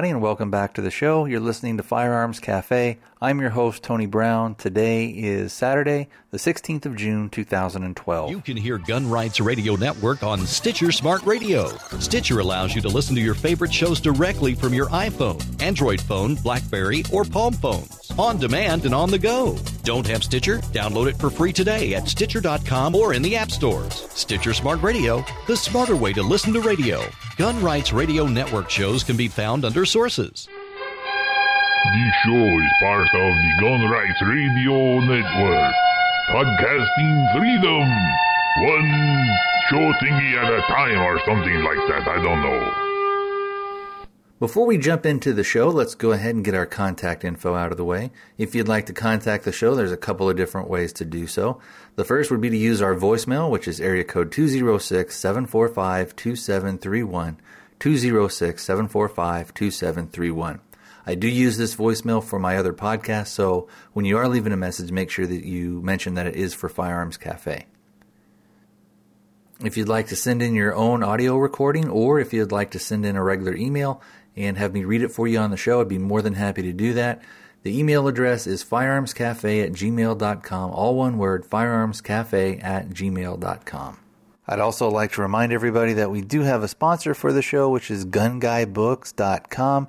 everybody, and welcome back to the show. You're listening to Firearms Cafe. I'm your host, Tony Brown. Today is Saturday, the 16th of June, 2012. You can hear Gun Rights Radio Network on Stitcher Smart Radio. Stitcher allows you to listen to your favorite shows directly from your iPhone, Android phone, Blackberry, or Palm phones, on demand and on the go. Don't have Stitcher? Download it for free today at Stitcher.com or in the App Stores. Stitcher Smart Radio, the smarter way to listen to radio. Gun Rights Radio Network shows can be found under sources. This show is part of the Gun Rights Radio Network. Podcasting freedom. One show thingy at a time or something like that. I don't know. Before we jump into the show, let's go ahead and get our contact info out of the way. If you'd like to contact the show, there's a couple of different ways to do so. The first would be to use our voicemail, which is area code 206 745 2731. 206 745 2731. I do use this voicemail for my other podcast, so when you are leaving a message, make sure that you mention that it is for Firearms Cafe. If you'd like to send in your own audio recording, or if you'd like to send in a regular email, and have me read it for you on the show, I'd be more than happy to do that. The email address is firearmscafe at gmail.com, all one word, firearmscafe at gmail.com. I'd also like to remind everybody that we do have a sponsor for the show, which is gunguybooks.com.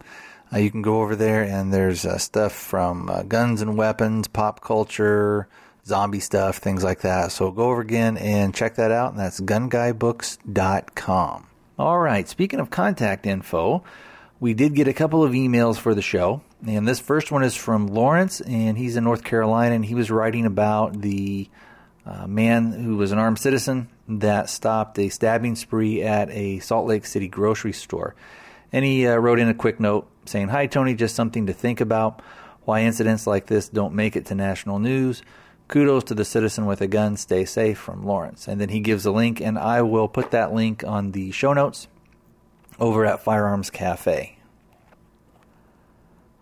Uh, you can go over there and there's uh, stuff from uh, guns and weapons, pop culture, zombie stuff, things like that. So go over again and check that out, and that's gunguybooks.com. All right, speaking of contact info, we did get a couple of emails for the show, and this first one is from Lawrence, and he's in North Carolina, and he was writing about the uh, man who was an armed citizen that stopped a stabbing spree at a Salt Lake City grocery store. And he uh, wrote in a quick note saying, Hi, Tony, just something to think about. Why incidents like this don't make it to national news. Kudos to the citizen with a gun. Stay safe from Lawrence. And then he gives a link, and I will put that link on the show notes over at Firearms Cafe.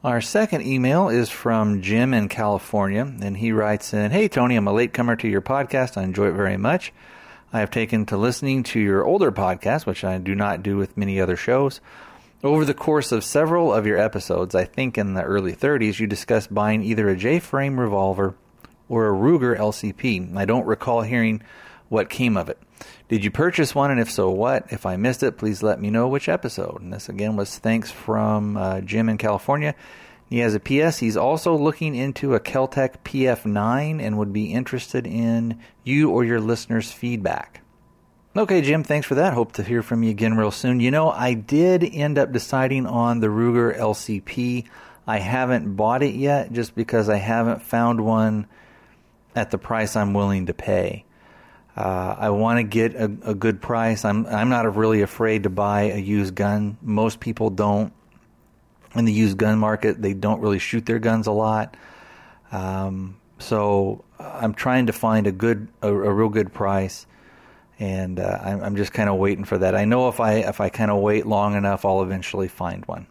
Our second email is from Jim in California, and he writes in Hey, Tony, I'm a latecomer to your podcast. I enjoy it very much. I have taken to listening to your older podcast, which I do not do with many other shows. Over the course of several of your episodes, I think in the early 30s, you discussed buying either a J frame revolver or a Ruger LCP. I don't recall hearing what came of it. Did you purchase one, and if so, what? If I missed it, please let me know which episode. And this again was thanks from uh, Jim in California. He has a PS. He's also looking into a Keltec PF9 and would be interested in you or your listeners' feedback. Okay, Jim, thanks for that. Hope to hear from you again real soon. You know, I did end up deciding on the Ruger LCP. I haven't bought it yet just because I haven't found one at the price I'm willing to pay. Uh, I want to get a, a, good price. I'm I'm not really afraid to buy a used gun. Most people don't. In the used gun market, they don't really shoot their guns a lot. Um, so I'm trying to find a good, a, a real good price, and uh, I'm, I'm just kind of waiting for that. I know if I if I kind of wait long enough, I'll eventually find one.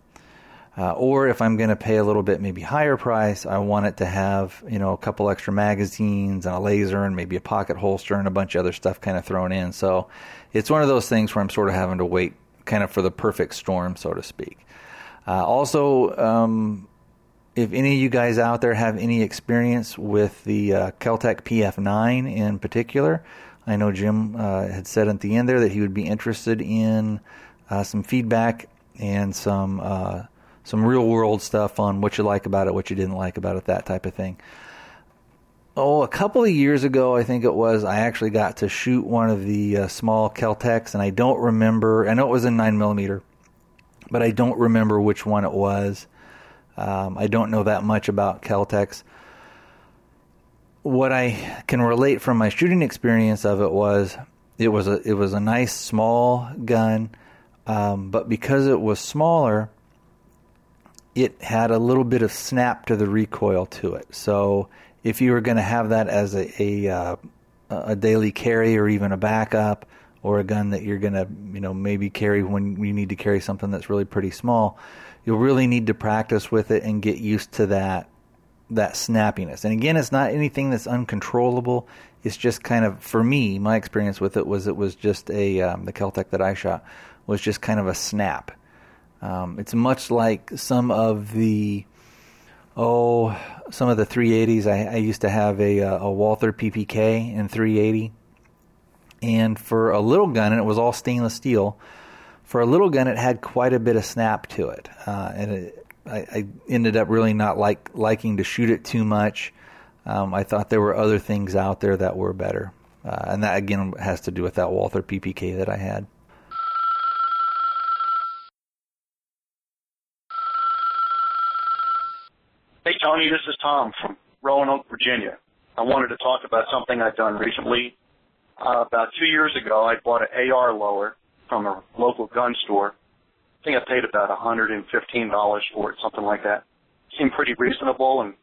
Uh, or if I'm going to pay a little bit, maybe higher price, I want it to have you know a couple extra magazines and a laser and maybe a pocket holster and a bunch of other stuff kind of thrown in. So it's one of those things where I'm sort of having to wait kind of for the perfect storm, so to speak. Uh, also, um, if any of you guys out there have any experience with the uh, Keltec PF9 in particular, I know Jim uh, had said at the end there that he would be interested in uh, some feedback and some uh, some real world stuff on what you like about it, what you didn't like about it, that type of thing. Oh, a couple of years ago, I think it was, I actually got to shoot one of the uh, small Keltecs, and I don't remember. I know it was a 9 millimeter, but I don't remember which one it was. Um, I don't know that much about Keltecs. What I can relate from my shooting experience of it was it was a it was a nice small gun, um, but because it was smaller, it had a little bit of snap to the recoil to it. So if you were going to have that as a a, uh, a daily carry or even a backup or a gun that you're going to you know maybe carry when you need to carry something that's really pretty small, you'll really need to practice with it and get used to that that snappiness. And again, it's not anything that's uncontrollable. It's just kind of for me, my experience with it was it was just a um, the Keltec that I shot was just kind of a snap Um, it's much like some of the oh some of the 380s. I, I used to have a, uh, a Walther PPK in 380, and for a little gun, and it was all stainless steel. For a little gun, it had quite a bit of snap to it, uh, and it, I, I, ended up really not like liking to shoot it too much. Um, I thought there were other things out there that were better, uh, and that again has to do with that Walther PPK that I had. Hey Tony, this is Tom from Roanoke, Virginia. I wanted to talk about something I've done recently. Uh, about two years ago, I bought an AR lower from a local gun store. I think I paid about $115 for it, something like that. Seemed pretty reasonable, and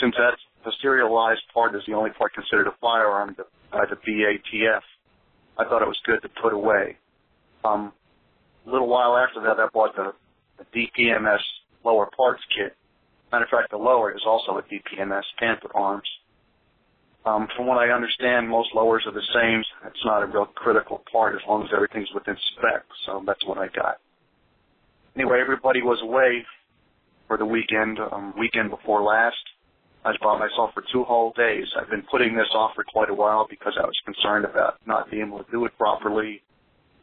since that's the serialized part is the only part considered a firearm by the BATF, I thought it was good to put away. Um, a little while after that, I bought the, the DPMS lower parts kit. Matter of fact, the lower is also a DPMS Panther Arms. Um, from what I understand, most lowers are the same. It's not a real critical part as long as everything's within spec. So that's what I got. Anyway, everybody was away for the weekend, um, weekend before last. I was by myself for two whole days. I've been putting this off for quite a while because I was concerned about not being able to do it properly.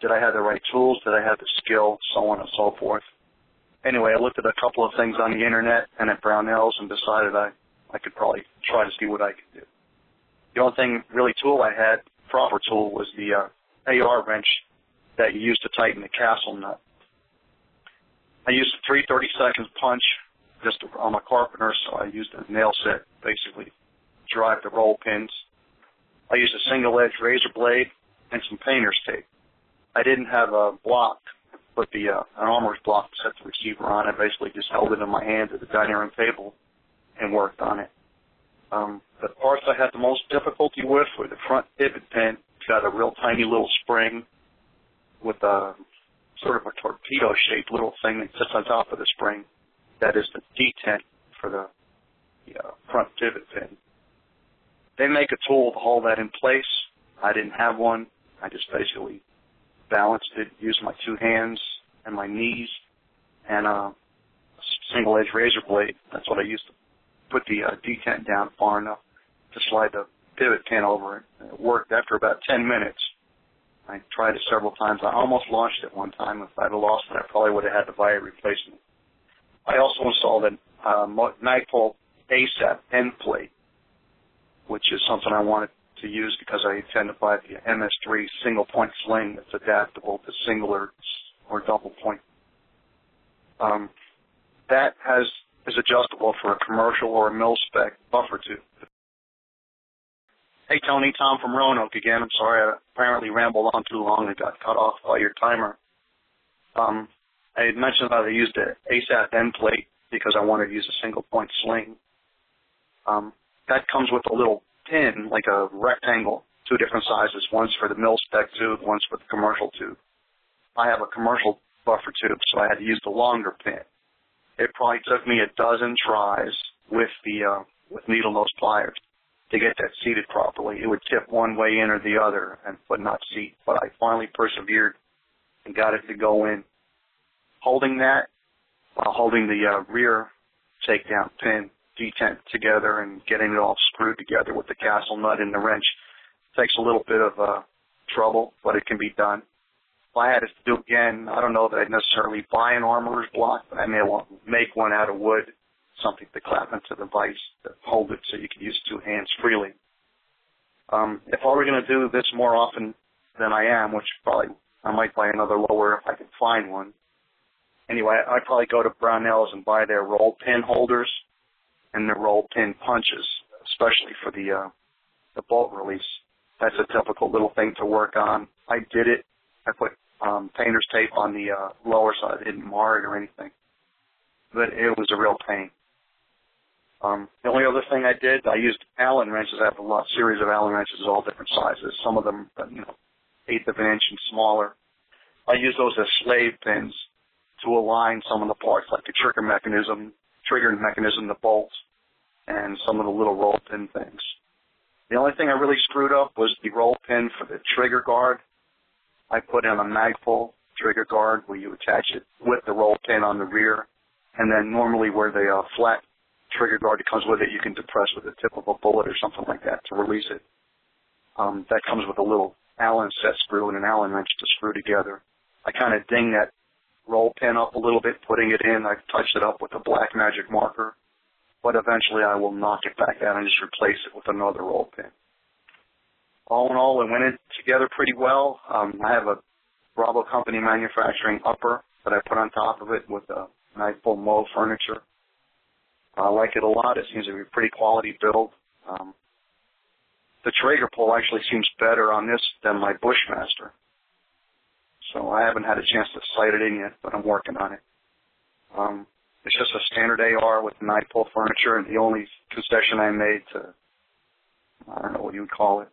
Did I have the right tools? Did I have the skill? So on and so forth. Anyway, I looked at a couple of things on the internet and at Brownells and decided I, I could probably try to see what I could do. The only thing really tool I had, proper tool, was the uh, AR wrench that you use to tighten the castle nut. I used a 330 seconds punch just I'm a carpenter, so I used a nail set basically to drive the roll pins. I used a single edge razor blade and some painter's tape. I didn't have a block, but the uh, an armor's block to set the receiver on. I basically just held it in my hand at the dining room table and worked on it. Um, the parts I had the most difficulty with were the front pivot pin. It's got a real tiny little spring with a sort of a torpedo shaped little thing that sits on top of the spring. That is the detent for the, the uh, front pivot pin. They make a tool to hold that in place. I didn't have one. I just basically balanced it, used my two hands and my knees, and uh, a single edge razor blade. That's what I used to put the uh, detent down far enough to slide the pivot pin over it. It worked after about 10 minutes. I tried it several times. I almost launched it one time. If I'd have lost it, I probably would have had to buy a replacement. I also installed a uh, Magpul ASAP end plate, which is something I wanted to use because I intend to buy the MS3 single point sling that's adaptable to singular or double point. Um, that has is adjustable for a commercial or a mil spec buffer tube. Hey Tony, Tom from Roanoke again. I'm sorry I apparently rambled on too long and got cut off by your timer. Um, I had mentioned that I used an ASAP end plate because I wanted to use a single point sling. Um, that comes with a little pin, like a rectangle, two different sizes. One's for the mil spec tube, one's for the commercial tube. I have a commercial buffer tube, so I had to use the longer pin. It probably took me a dozen tries with the uh, with needle nose pliers to get that seated properly. It would tip one way in or the other, and but not seat. But I finally persevered and got it to go in holding that while holding the uh, rear takedown pin detent together and getting it all screwed together with the castle nut and the wrench takes a little bit of uh, trouble, but it can be done. If I had to do again, I don't know that I'd necessarily buy an armorer's block, but I may want to make one out of wood, something to clap into the vise to hold it so you can use two hands freely. Um, if I were going to do this more often than I am, which probably I might buy another lower if I can find one, anyway, I'd probably go to Brownells and buy their roll pin holders and their roll pin punches, especially for the uh, the bolt release. That's a typical little thing to work on. I did it. I put um, painter's tape on the uh, lower side. It didn't mar it or anything, but it was a real pain. Um, the only other thing I did, I used Allen wrenches. I have a lot series of Allen wrenches, all different sizes. Some of them, you know, eighth of an inch and smaller. I use those as slave pins to align some of the parts, like the trigger mechanism, trigger mechanism, the bolts, and some of the little roll pin things. The only thing I really screwed up was the roll pin for the trigger guard. I put in a Magpul trigger guard where you attach it with the roll pin on the rear, and then normally where the uh, flat trigger guard that comes with it, you can depress with the tip of a bullet or something like that to release it. Um, that comes with a little Allen set screw and an Allen wrench to screw together. I kind of ding that roll pin up a little bit, putting it in. I've touched it up with a black magic marker, but eventually I will knock it back out and just replace it with another roll pin. All in all, it went in together pretty well. Um, I have a Bravo Company manufacturing upper that I put on top of it with a nice full MOE furniture. I like it a lot. It seems to be a pretty quality build. Um, the trigger pull actually seems better on this than my Bushmaster. So I haven't had a chance to sight it in yet, but I'm working on it. Um, it's just a standard AR with nine pull furniture, and the only concession I made to, I don't know what you would call it,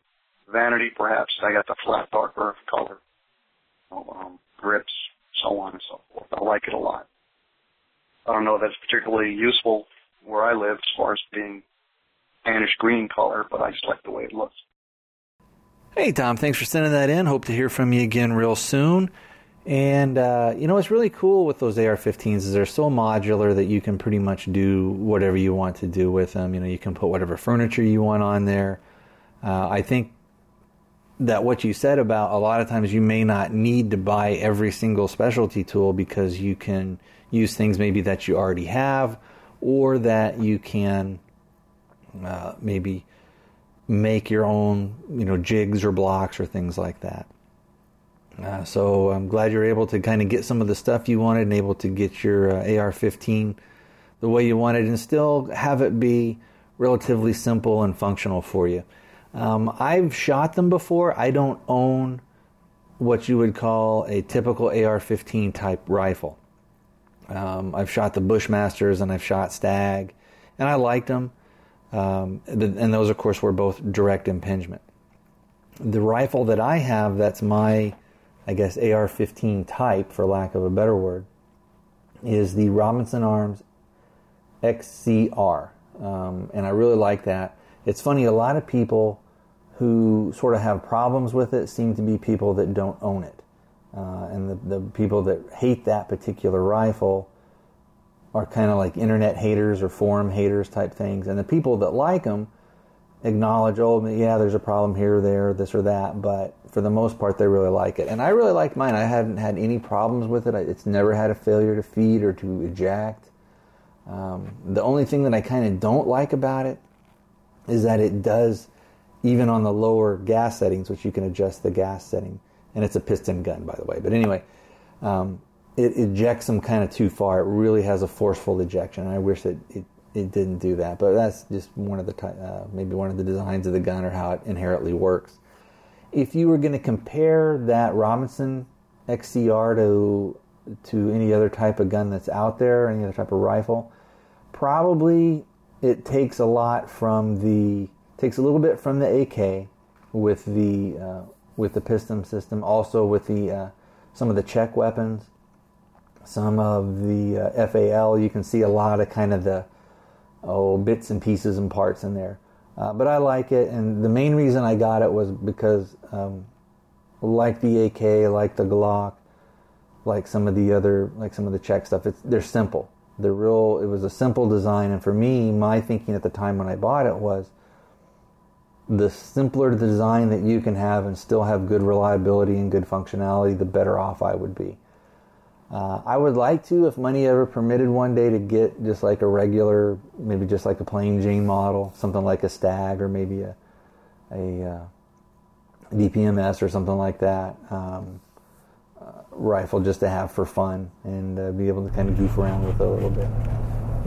vanity perhaps, I got the flat dark earth color, um, grips, so on and so forth. I like it a lot. I don't know if that's particularly useful where I live as far as being tannish green color, but I just like the way it looks. Hey, Tom, thanks for sending that in. Hope to hear from you again real soon. And, uh, you know, what's really cool with those AR 15s is they're so modular that you can pretty much do whatever you want to do with them. You know, you can put whatever furniture you want on there. Uh, I think that what you said about a lot of times you may not need to buy every single specialty tool because you can use things maybe that you already have or that you can uh, maybe make your own, you know, jigs or blocks or things like that. Uh, so I'm glad you're able to kind of get some of the stuff you wanted and able to get your uh, AR-15 the way you wanted and still have it be relatively simple and functional for you. Um, I've shot them before. I don't own what you would call a typical AR-15 type rifle. Um, I've shot the Bushmasters and I've shot Stag, and I liked them. Um, and those, of course, were both direct impingement. The rifle that I have, that's my, I guess, AR 15 type, for lack of a better word, is the Robinson Arms XCR. Um, and I really like that. It's funny, a lot of people who sort of have problems with it seem to be people that don't own it. Uh, and the, the people that hate that particular rifle are kind of like internet haters or forum haters type things. And the people that like them acknowledge, oh, yeah, there's a problem here or there, this or that. But for the most part, they really like it. And I really like mine. I haven't had any problems with it. It's never had a failure to feed or to eject. Um, the only thing that I kind of don't like about it is that it does, even on the lower gas settings, which you can adjust the gas setting, and it's a piston gun, by the way. But anyway, um, it ejects them kind of too far. It really has a forceful ejection. I wish that it, it didn't do that, but that's just one of the uh, maybe one of the designs of the gun or how it inherently works. If you were going to compare that Robinson XCR to to any other type of gun that's out there, any other type of rifle, probably it takes a lot from the takes a little bit from the AK with the uh, with the piston system, also with the uh, some of the Czech weapons some of the uh, FAL, you can see a lot of kind of the oh bits and pieces and parts in there. Uh, but I like it, and the main reason I got it was because, um, like the AK, like the Glock, like some of the other, like some of the Czech stuff, it's they're simple. They're real. It was a simple design, and for me, my thinking at the time when I bought it was the simpler the design that you can have and still have good reliability and good functionality, the better off I would be. Uh, I would like to, if money ever permitted one day, to get just like a regular, maybe just like a plain Jane model, something like a Stag or maybe a, a uh, DPMS or something like that. Um, uh, rifle just to have for fun and uh, be able to kind of goof around with it a little bit.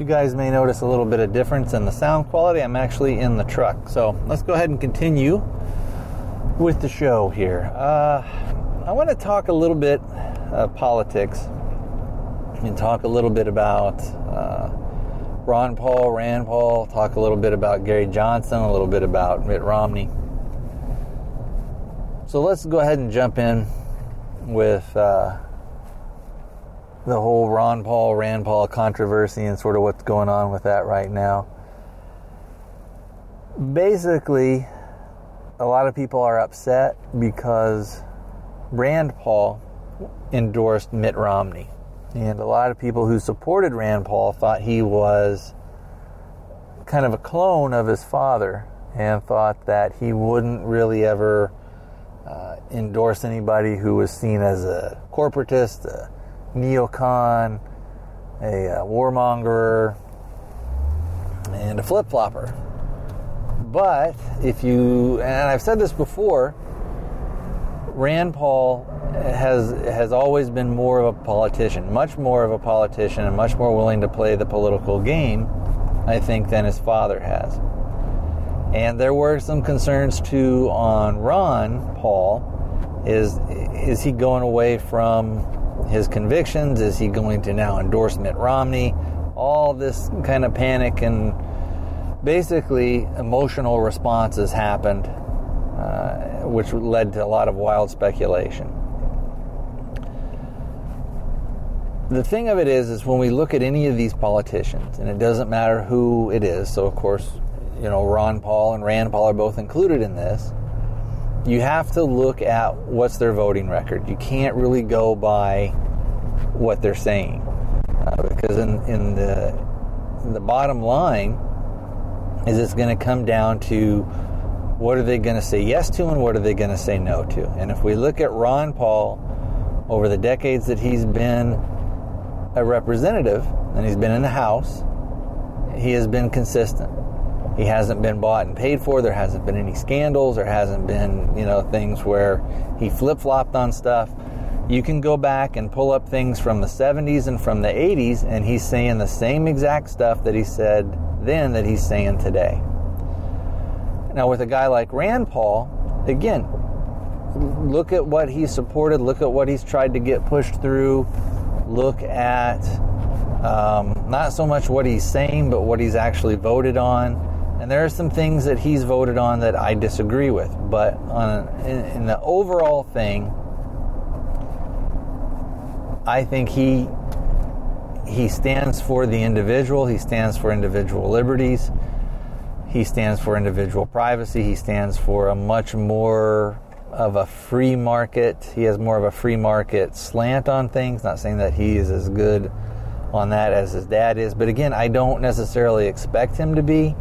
You guys may notice a little bit of difference in the sound quality. I'm actually in the truck. So let's go ahead and continue with the show here. Uh, I want to talk a little bit uh, politics and talk a little bit about uh, Ron Paul, Rand Paul, talk a little bit about Gary Johnson, a little bit about Mitt Romney. So let's go ahead and jump in with uh, the whole Ron Paul, Rand Paul controversy and sort of what's going on with that right now. Basically, a lot of people are upset because Rand Paul endorsed Mitt Romney. And a lot of people who supported Rand Paul thought he was kind of a clone of his father and thought that he wouldn't really ever uh, endorse anybody who was seen as a corporatist, a neocon, a, a warmonger, and a flip flopper. But if you, and I've said this before, Rand Paul has has always been more of a politician, much more of a politician, and much more willing to play the political game, I think, than his father has. And there were some concerns too on Ron Paul. Is is he going away from his convictions? Is he going to now endorse Mitt Romney? All this kind of panic and basically emotional responses happened, uh, which led to a lot of wild speculation. The thing of it is, is when we look at any of these politicians, and it doesn't matter who it is. So of course, you know, Ron Paul and Rand Paul are both included in this. You have to look at what's their voting record. You can't really go by what they're saying, uh, because in, in the in the bottom line is it's going to come down to what are they going to say yes to and what are they going to say no to. And if we look at Ron Paul over the decades that he's been a representative and he's been in the House, he has been consistent. He hasn't been bought and paid for. There hasn't been any scandals. There hasn't been, you know, things where he flip flopped on stuff. You can go back and pull up things from the 70s and from the 80s, and he's saying the same exact stuff that he said then that he's saying today. Now, with a guy like Rand Paul, again, look at what he supported, look at what he's tried to get pushed through, look at um, not so much what he's saying, but what he's actually voted on. And there are some things that he's voted on that I disagree with. But on, in, in the overall thing, I think he he stands for the individual. He stands for individual liberties. He stands for individual privacy. He stands for a much more of a free market. He has more of a free market slant on things. Not saying that he is as good on that as his dad is, but again, I don't necessarily expect him to be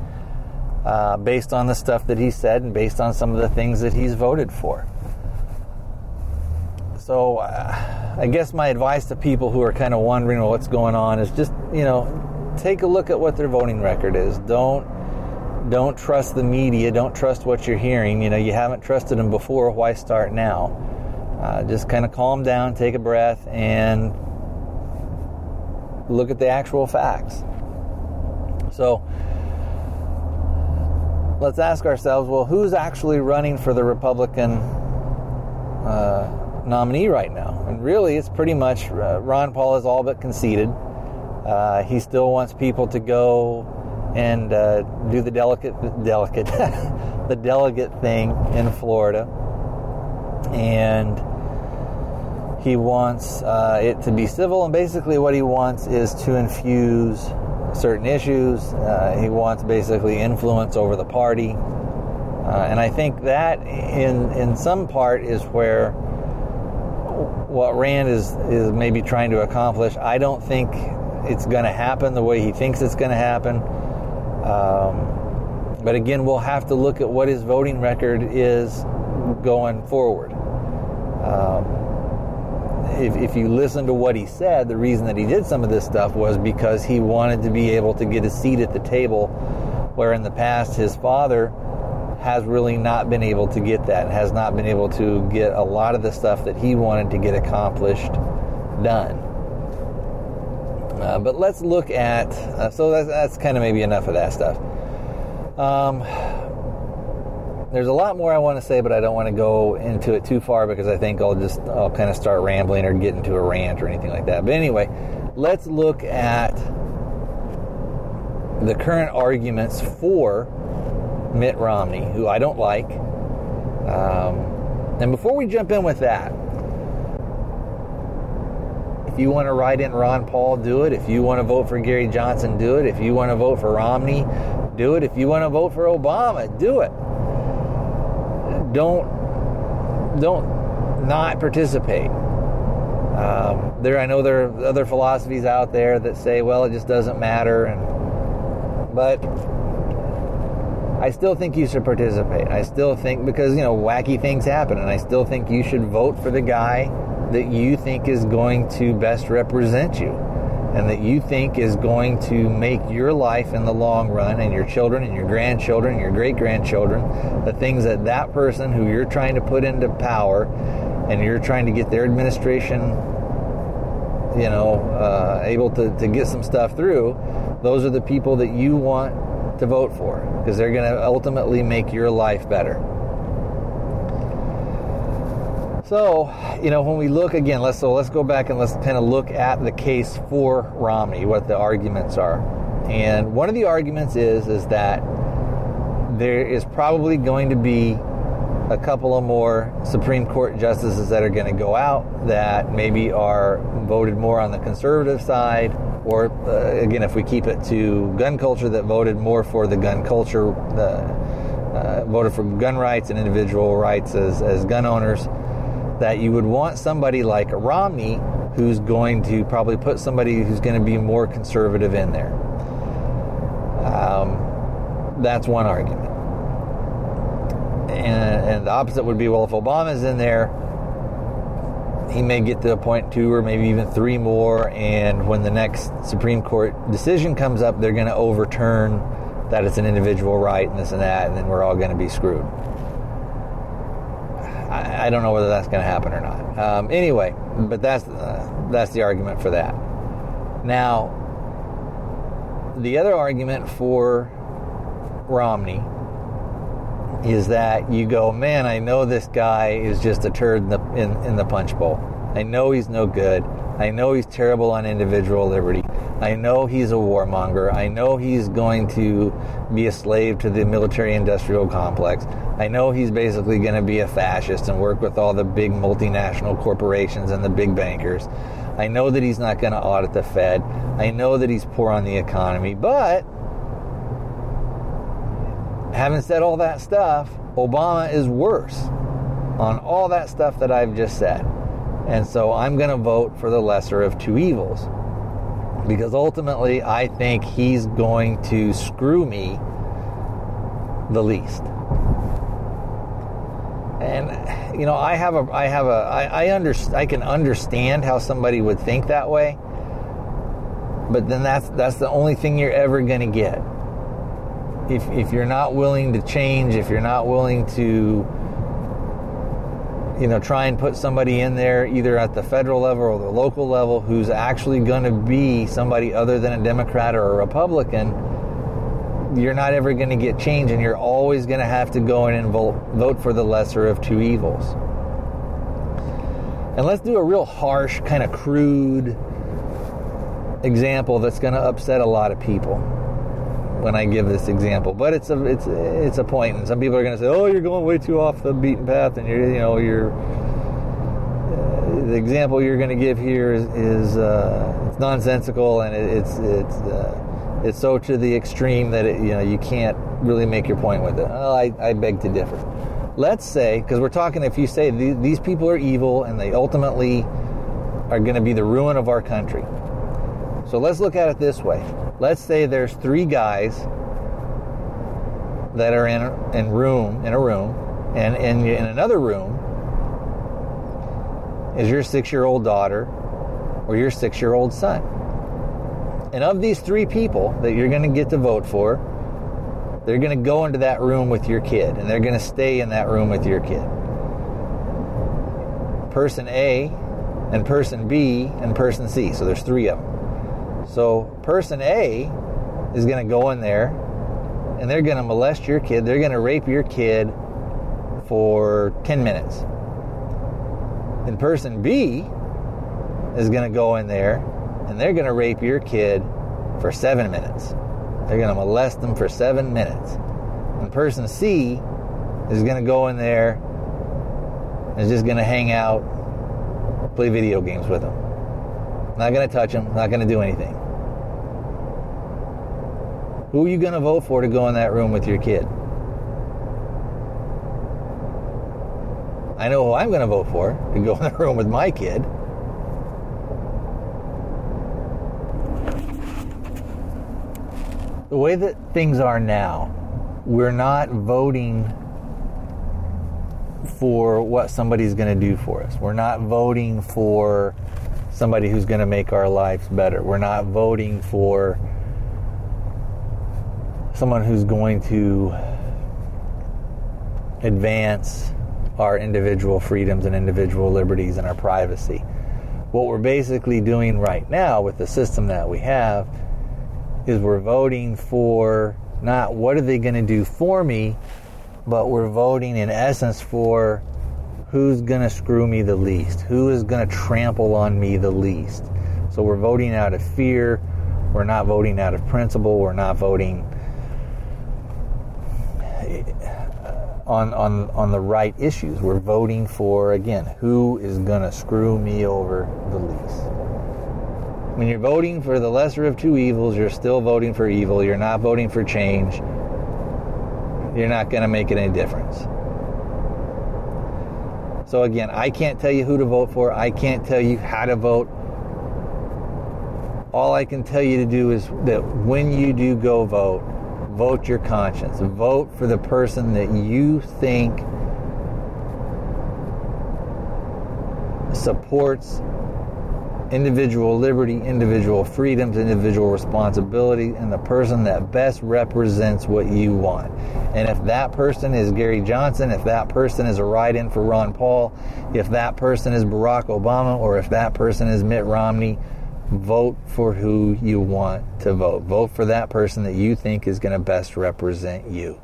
uh, based on the stuff that he said and based on some of the things that he's voted for. So, uh, I guess my advice to people who are kind of wondering what's going on is just, you know, take a look at what their voting record is. Don't don't trust the media. Don't trust what you're hearing. You know, you haven't trusted them before. Why start now? Uh, just kind of calm down, take a breath, and look at the actual facts. So let's ask ourselves well, who's actually running for the Republican uh, nominee right now? And really, it's pretty much uh, Ron Paul is all but conceded. Uh, he still wants people to go and uh, do the delicate, delicate, the delegate thing in Florida, and he wants uh, it to be civil. And basically, what he wants is to infuse certain issues. Uh, he wants basically influence over the party, uh, and I think that in in some part is where what Rand is is maybe trying to accomplish. I don't think it's going to happen the way he thinks it's going to happen. Um, but again, we'll have to look at what his voting record is going forward. If, if you listen to what he said, the reason that he did some of this stuff was because he wanted to be able to get a seat at the table, where in the past his father has really not been able to get that, has not been able to get a lot of the stuff that he wanted to get accomplished done. Uh, but let's look at, uh, so that's, that's kind of maybe enough of that stuff. Um, there's a lot more I want to say, but I don't want to go into it too far because I think I'll just, I'll kind of start rambling or get into a rant or anything like that. But anyway, let's look at the current arguments for Mitt Romney, who I don't like. Um, and before we jump in with that, if you want to write in Ron Paul, do it. If you want to vote for Gary Johnson, do it. If you want to vote for Romney, do it. If you want to vote for Obama, do it. Don't don't not participate. Um, there, I know there are other philosophies out there that say, well, it just doesn't matter, and but I still think you should participate. I still think because you know wacky things happen, and I still think you should vote for the guy that you think is going to best represent you and that you think is going to make your life in the long run and your children and your grandchildren and your great grandchildren the things that that person who you're trying to put into power and you're trying to get their administration you know uh, able to, to get some stuff through those are the people that you want to vote for because they're going to ultimately make your life better so, you know, when we look again, let's so let's go back and let's kind of look at the case for Romney, what the arguments are. And one of the arguments is is that there is probably going to be a couple of more Supreme Court justices that are going to go out that maybe are voted more on the conservative side, or uh, again, if we keep it to gun culture, that voted more for the gun culture, uh, voted for gun rights and individual rights as, as gun owners that you would want somebody like Romney who's going to probably put somebody who's going to be more conservative in there. Um, that's one argument. And, and the opposite would be well, if Obama's in there, he may get to a point two or maybe even three more. And when the next Supreme Court decision comes up, they're going to overturn that it's an individual right and this and that, and then we're all going to be screwed. I, I don't know whether that's going to happen or not. Um, anyway, but that's uh, that's the argument for that. Now, the other argument for Romney is that you go, man, I know this guy is just a turd in the in, in the punch bowl. I know he's no good. I know he's terrible on individual liberty. I know he's a warmonger. I know he's going to be a slave to the military industrial complex. I know he's basically going to be a fascist and work with all the big multinational corporations and the big bankers. I know that he's not going to audit the Fed. I know that he's poor on the economy. But having said all that stuff, Obama is worse on all that stuff that I've just said. And so I'm going to vote for the lesser of two evils. Because ultimately, I think he's going to screw me the least. And you know, I have a, I have a, I, I under, I can understand how somebody would think that way. But then that's that's the only thing you're ever going to get. If if you're not willing to change, if you're not willing to you know, try and put somebody in there either at the federal level or the local level who's actually going to be somebody other than a Democrat or a Republican, you're not ever going to get change and you're always going to have to go in and vote, vote for the lesser of two evils. And let's do a real harsh, kind of crude example that's going to upset a lot of people when I give this example, but it's a it's it's a point, and some people are going to say, "Oh, you're going way too off the beaten path," and you're you know you're uh, the example you're going to give here is, is uh, it's nonsensical and it, it's it's uh, it's so to the extreme that it, you know you can't really make your point with it. Well, I, I beg to differ. Let's say because we're talking if you say these people are evil and they ultimately are going to be the ruin of our country. So let's look at it this way let's say there's three guys that are in a, in room in a room, and in in another room is your six year old daughter or your six year old son. And of these three people that you're going to get to vote for, they're going to go into that room with your kid, and they're going to stay in that room with your kid. Person A, and person B, and person C. So there's three of them. So person A is going to go in there and they're going to molest your kid. They're going to rape your kid for 10 minutes. And person B is going to go in there and they're going to rape your kid for seven minutes. They're going to molest them for seven minutes. And person C is going to go in there and is just going to hang out, play video games with them. Not going to touch him. Not going to do anything. Who are you going to vote for to go in that room with your kid? I know who I'm going to vote for to go in the room with my kid. The way that things are now, we're not voting for what somebody's going to do for us. We're not voting for somebody who's going to make our lives better. We're not voting for someone who's going to advance our individual freedoms and individual liberties and our privacy. What we're basically doing right now with the system that we have is we're voting for not what are they going to do for me, but we're voting in essence for who's going to screw me the least, who is going to trample on me the least. So we're voting out of fear, we're not voting out of principle, we're not voting eh, on, on, on the right issues. We're voting for, again, who is going to screw me over the least. When you're voting for the lesser of two evils, you're still voting for evil. You're not voting for change. You're not going to make it any difference. So, again, I can't tell you who to vote for. I can't tell you how to vote. All I can tell you to do is that when you do go vote, vote your conscience. Vote for the person that you think supports individual liberty, individual freedoms, individual responsibility, and the person that best represents what you want. And if that person is Gary Johnson, if that person is a write in for Ron Paul, if that person is Barack Obama, or if that person is Mitt Romney, vote for who you want to vote. Vote for that person that you think is going to best represent you.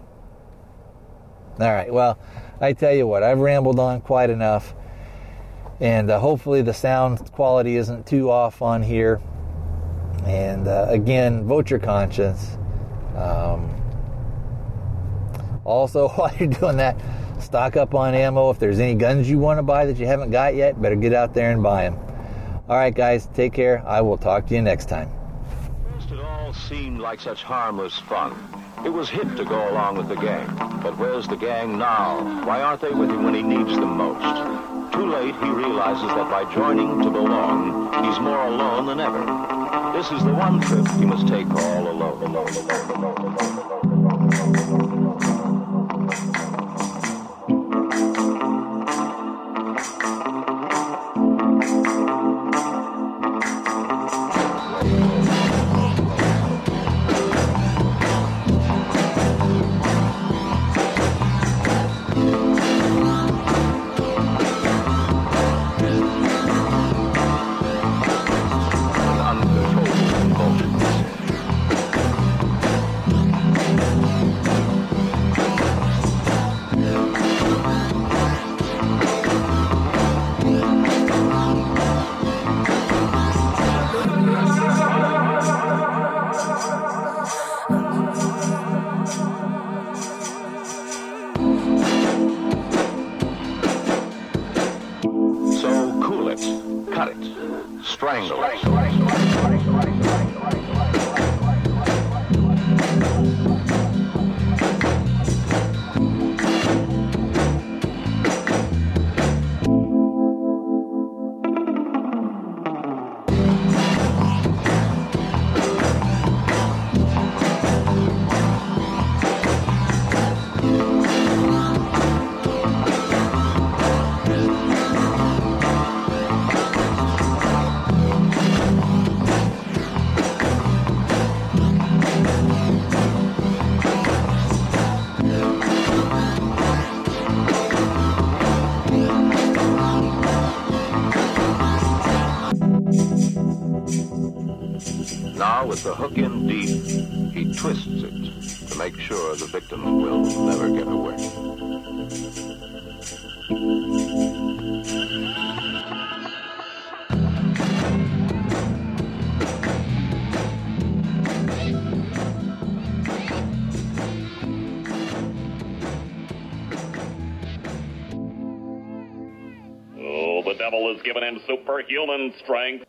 All right, well, I tell you what, I've rambled on quite enough, and uh, hopefully the sound quality isn't too off on here. And uh, again, vote your conscience. Um, also, while you're doing that, stock up on ammo. If there's any guns you want to buy that you haven't got yet, better get out there and buy them. All right, guys, take care. I will talk to you next time. First, it all seemed like such harmless fun. It was hip to go along with the gang. But where's the gang now? Why aren't they with him when he needs them most? Too late, he realizes that by joining to belong, he's more alone than ever. This is the one trip he must take all alone. alone, alone, alone twists it to make sure the victim will never get away. Oh, the devil is given him superhuman strength.